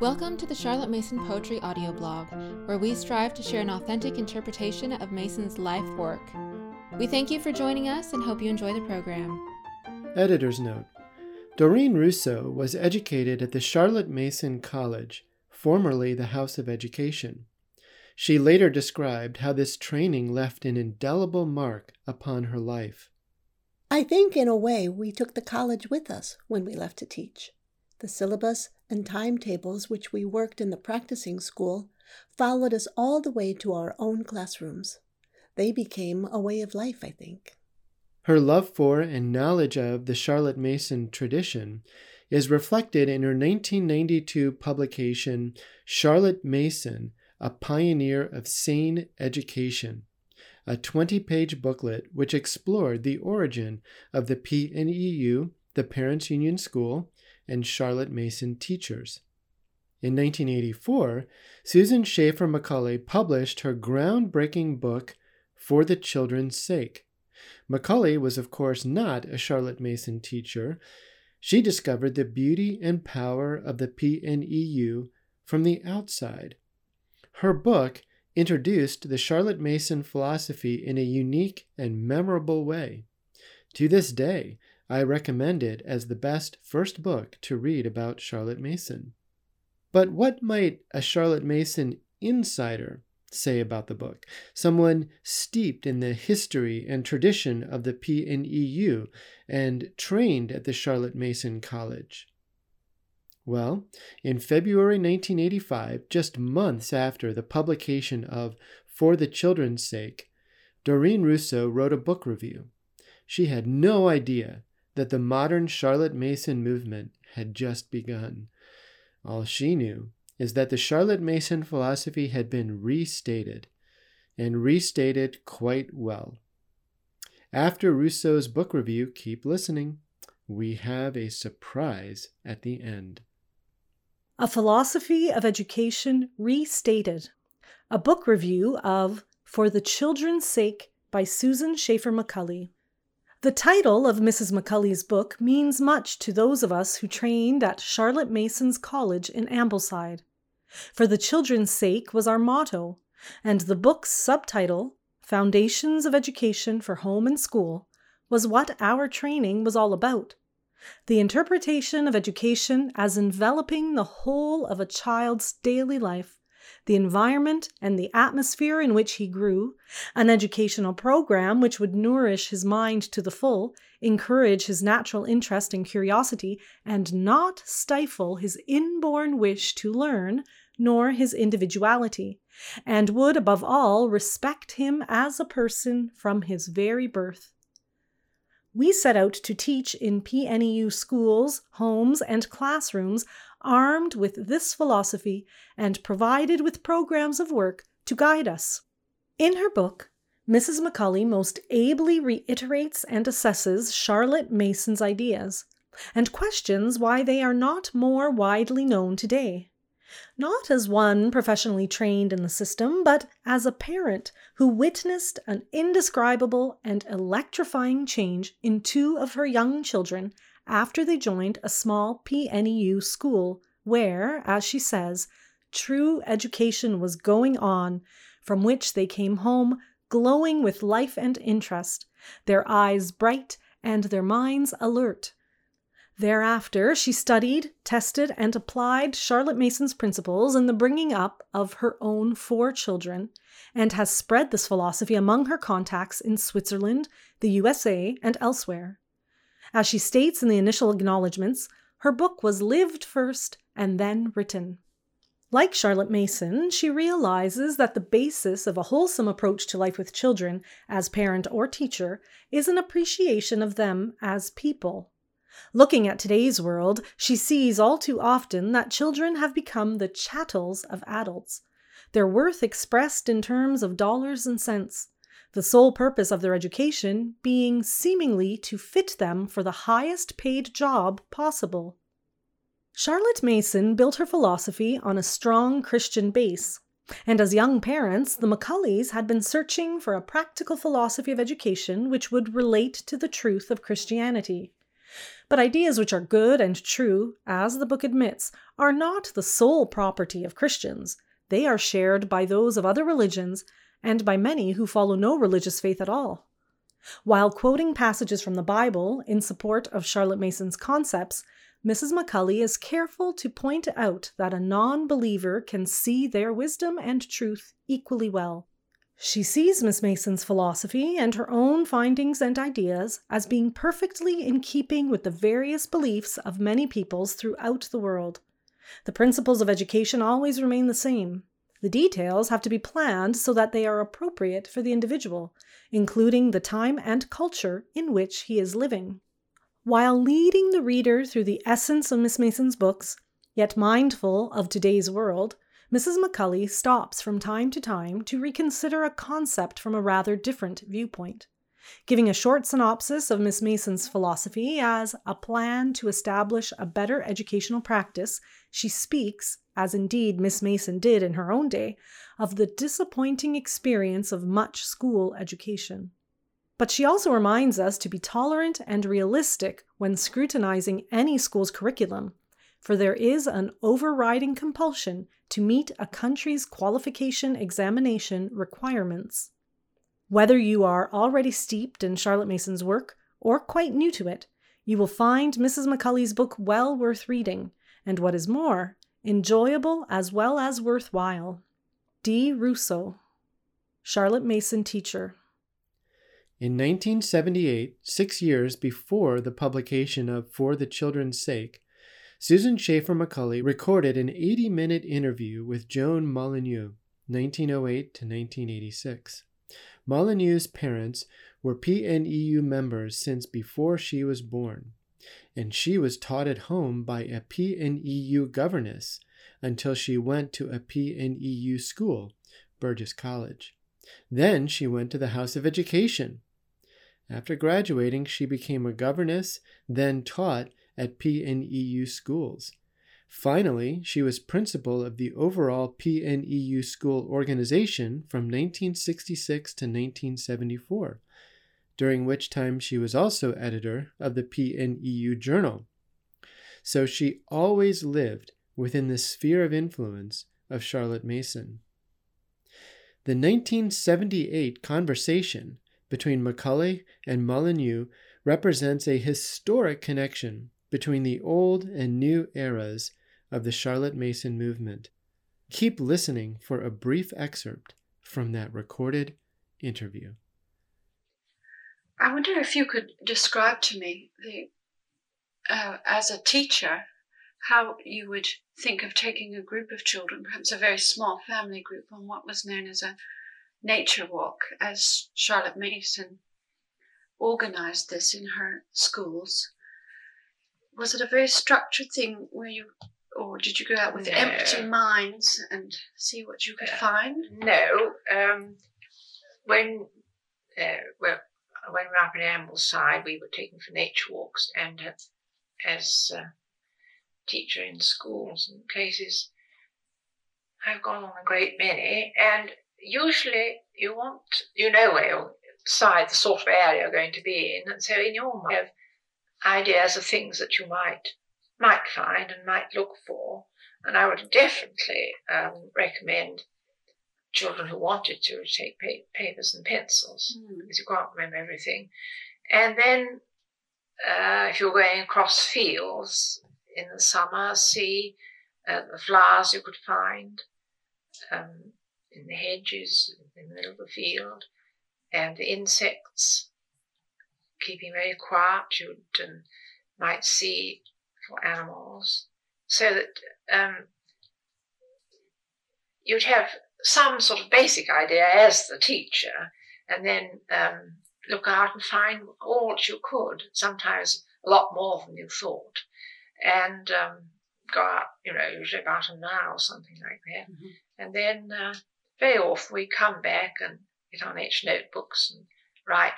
Welcome to the Charlotte Mason Poetry audio blog, where we strive to share an authentic interpretation of Mason's life work. We thank you for joining us and hope you enjoy the program. Editor's note Doreen Russo was educated at the Charlotte Mason College, formerly the House of Education. She later described how this training left an indelible mark upon her life. I think, in a way, we took the college with us when we left to teach. The syllabus and timetables which we worked in the practicing school followed us all the way to our own classrooms. They became a way of life, I think. Her love for and knowledge of the Charlotte Mason tradition is reflected in her 1992 publication, Charlotte Mason, A Pioneer of Sane Education, a 20 page booklet which explored the origin of the PNEU, the Parents Union School, and Charlotte Mason teachers. In 1984, Susan Schaeffer Macaulay published her groundbreaking book, For the Children's Sake. Macaulay was, of course, not a Charlotte Mason teacher. She discovered the beauty and power of the PNEU from the outside. Her book introduced the Charlotte Mason philosophy in a unique and memorable way. To this day, I recommend it as the best first book to read about Charlotte Mason. But what might a Charlotte Mason insider say about the book? Someone steeped in the history and tradition of the PNEU and trained at the Charlotte Mason College. Well, in February 1985, just months after the publication of For the Children's Sake, Doreen Russo wrote a book review. She had no idea that the modern Charlotte Mason movement had just begun. All she knew is that the Charlotte Mason philosophy had been restated, and restated quite well. After Russo's book review, keep listening. We have a surprise at the end. A Philosophy of Education Restated, a book review of For the Children's Sake by Susan Schaeffer Macaulay. The title of Mrs. Macaulay's book means much to those of us who trained at Charlotte Mason's College in Ambleside. For the children's sake was our motto, and the book's subtitle, Foundations of Education for Home and School, was what our training was all about. The interpretation of education as enveloping the whole of a child's daily life the environment and the atmosphere in which he grew, an educational program which would nourish his mind to the full, encourage his natural interest and curiosity, and not stifle his inborn wish to learn nor his individuality, and would above all respect him as a person from his very birth. We set out to teach in PNEU schools, homes, and classrooms armed with this philosophy and provided with programs of work to guide us. In her book, Mrs. Macaulay most ably reiterates and assesses Charlotte Mason's ideas and questions why they are not more widely known today. Not as one professionally trained in the system, but as a parent who witnessed an indescribable and electrifying change in two of her young children after they joined a small PNEU school where, as she says, true education was going on, from which they came home glowing with life and interest, their eyes bright and their minds alert. Thereafter, she studied, tested, and applied Charlotte Mason's principles in the bringing up of her own four children, and has spread this philosophy among her contacts in Switzerland, the USA, and elsewhere. As she states in the initial acknowledgments, her book was lived first and then written. Like Charlotte Mason, she realizes that the basis of a wholesome approach to life with children, as parent or teacher, is an appreciation of them as people. Looking at today's world, she sees all too often that children have become the chattels of adults, their worth expressed in terms of dollars and cents the sole purpose of their education being seemingly to fit them for the highest paid job possible. Charlotte Mason built her philosophy on a strong Christian base, and as young parents, the Macaulays had been searching for a practical philosophy of education which would relate to the truth of Christianity. But ideas which are good and true, as the book admits, are not the sole property of Christians. They are shared by those of other religions and by many who follow no religious faith at all. While quoting passages from the Bible in support of Charlotte Mason's concepts, Mrs. Macaulay is careful to point out that a non believer can see their wisdom and truth equally well. She sees Miss Mason's philosophy and her own findings and ideas as being perfectly in keeping with the various beliefs of many peoples throughout the world. The principles of education always remain the same. The details have to be planned so that they are appropriate for the individual, including the time and culture in which he is living. While leading the reader through the essence of Miss Mason's books, yet mindful of today's world, Mrs. Macaulay stops from time to time to reconsider a concept from a rather different viewpoint. Giving a short synopsis of Miss Mason's philosophy as a plan to establish a better educational practice, she speaks, as indeed Miss Mason did in her own day, of the disappointing experience of much school education. But she also reminds us to be tolerant and realistic when scrutinizing any school's curriculum, for there is an overriding compulsion to meet a country's qualification examination requirements. Whether you are already steeped in Charlotte Mason's work or quite new to it, you will find Mrs. Macaulay's book well worth reading, and what is more, enjoyable as well as worthwhile. D. Russo, Charlotte Mason Teacher. In 1978, six years before the publication of For the Children's Sake, Susan Schaeffer Macaulay recorded an 80 minute interview with Joan Molyneux, 1908 to 1986. Molyneux's parents were PNEU members since before she was born, and she was taught at home by a PNEU governess until she went to a PNEU school, Burgess College. Then she went to the House of Education, after graduating, she became a governess, then taught at PNEU schools. Finally, she was principal of the overall PNEU school organization from 1966 to 1974, during which time she was also editor of the PNEU Journal. So she always lived within the sphere of influence of Charlotte Mason. The 1978 conversation between Macaulay and Molyneux represents a historic connection between the old and new eras of the Charlotte Mason movement. Keep listening for a brief excerpt from that recorded interview. I wonder if you could describe to me the, uh, as a teacher, how you would think of taking a group of children, perhaps a very small family group, on what was known as a nature walk as Charlotte Mason organized this in her schools. Was it a very structured thing where you, or did you go out with no. empty minds and see what you could uh, find? No. Um, when uh, well, when we were up in Ambleside, we were taken for nature walks, and uh, as a teacher in schools and places, I've gone on a great many, and usually you want, you know where side, the sort of area you're going to be in, and so in your mind, you have ideas of things that you might might find and might look for. And I would definitely um, recommend children who wanted to take pa- papers and pencils mm. because you can't remember everything. And then, uh, if you're going across fields in the summer, see uh, the flowers you could find. Um, in the hedges in the middle of the field, and the insects keeping very quiet. You um, might see for animals, so that um, you'd have some sort of basic idea as the teacher, and then um, look out and find all that you could. Sometimes a lot more than you thought, and um, go out, you know, usually about an hour or something like that, mm-hmm. and then uh, very often we come back and get on each notebooks and write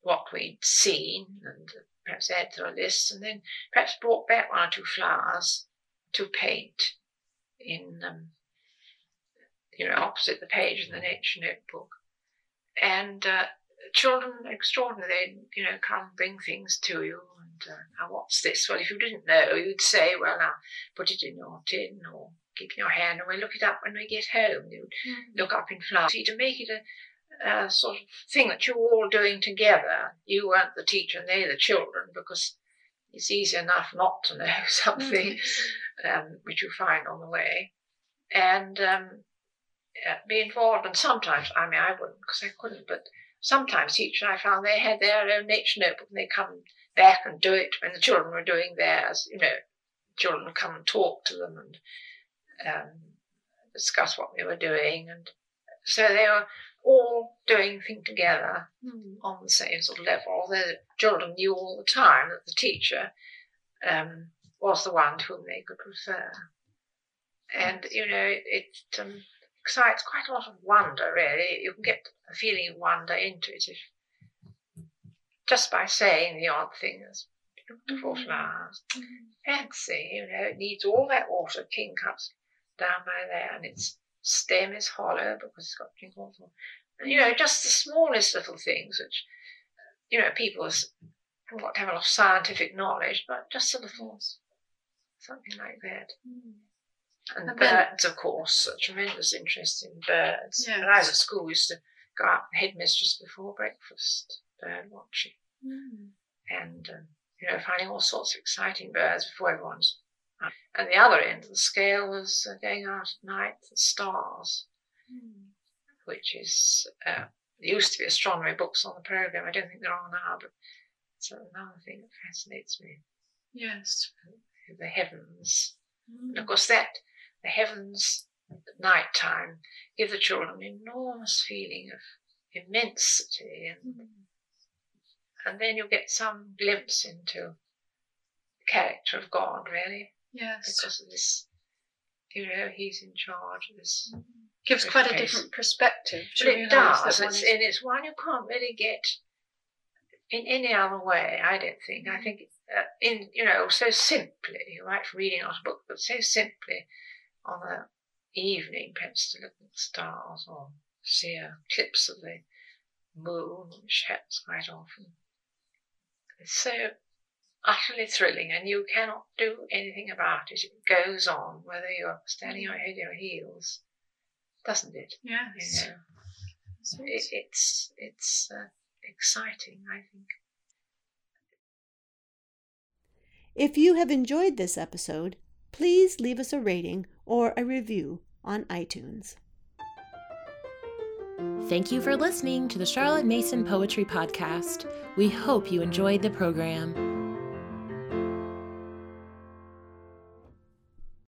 what we'd seen and perhaps add to a list and then perhaps brought back one or two flowers to paint in, um, you know, opposite the page in the nature notebook. And uh, children, extraordinary, they, you know, come bring things to you and uh, now what's this? Well, if you didn't know, you'd say, well, now put it in your tin or keep in your hand, and we'll look it up when we get home. You'd Mm. look up in flowers. To make it a, a sort of thing that you're all doing together. You weren't the teacher and they the children, because it's easy enough not to know something um, which you find on the way, and um, be involved. And sometimes, I mean, I wouldn't because I couldn't, but sometimes teachers I found they had their own nature notebook and they come back and do it when the children were doing theirs. You know, children would come and talk to them and um, discuss what we were doing, and so they were all doing things together Mm. on the same sort of level. Although the children knew all the time that the teacher um, was the one to whom they could refer. And, you know, it, it um, excites quite a lot of wonder, really. You can get a feeling of wonder into it if, just by saying the odd thing beautiful mm-hmm. flowers. Mm-hmm. Fancy, you know, it needs all that water King cups down by there, and its stem is hollow because it's got pink water. And, you know, just the smallest little things which, you know, people has got to have a lot of scientific knowledge, but just a little something like that. Mm-hmm. And And birds, of course, a tremendous interest in birds. Yes. When I was at school, we used to go out with headmistress before breakfast, bird watching, Mm. and um, you know, finding all sorts of exciting birds before everyone's. up. And the other end of the scale was uh, going out at night, the stars, Mm. which is uh, there used to be astronomy books on the program. I don't think there are now, but it's another thing that fascinates me: Yes. the heavens. And Mm. of course, that the heavens at night time give the children an enormous feeling of immensity, and, Mm. and then you'll get some glimpse into the character of God, really, Yes. because of this. You know, He's in charge of this. Gives quite a different perspective. But it does, it's, is- and it's one you can't really get in any other way. I don't think. I think uh, in you know so simply, right? might reading out a book, but so simply on a evening, perhaps to look at the stars or see a eclipse of the moon, which happens quite often. It's so utterly thrilling, and you cannot do anything about it. It goes on, whether you're standing on your head or your heels, doesn't it? Yes. You know, it, it's it's uh, exciting. I think. If you have enjoyed this episode, please leave us a rating or a review on iTunes. Thank you for listening to the Charlotte Mason Poetry Podcast. We hope you enjoyed the program.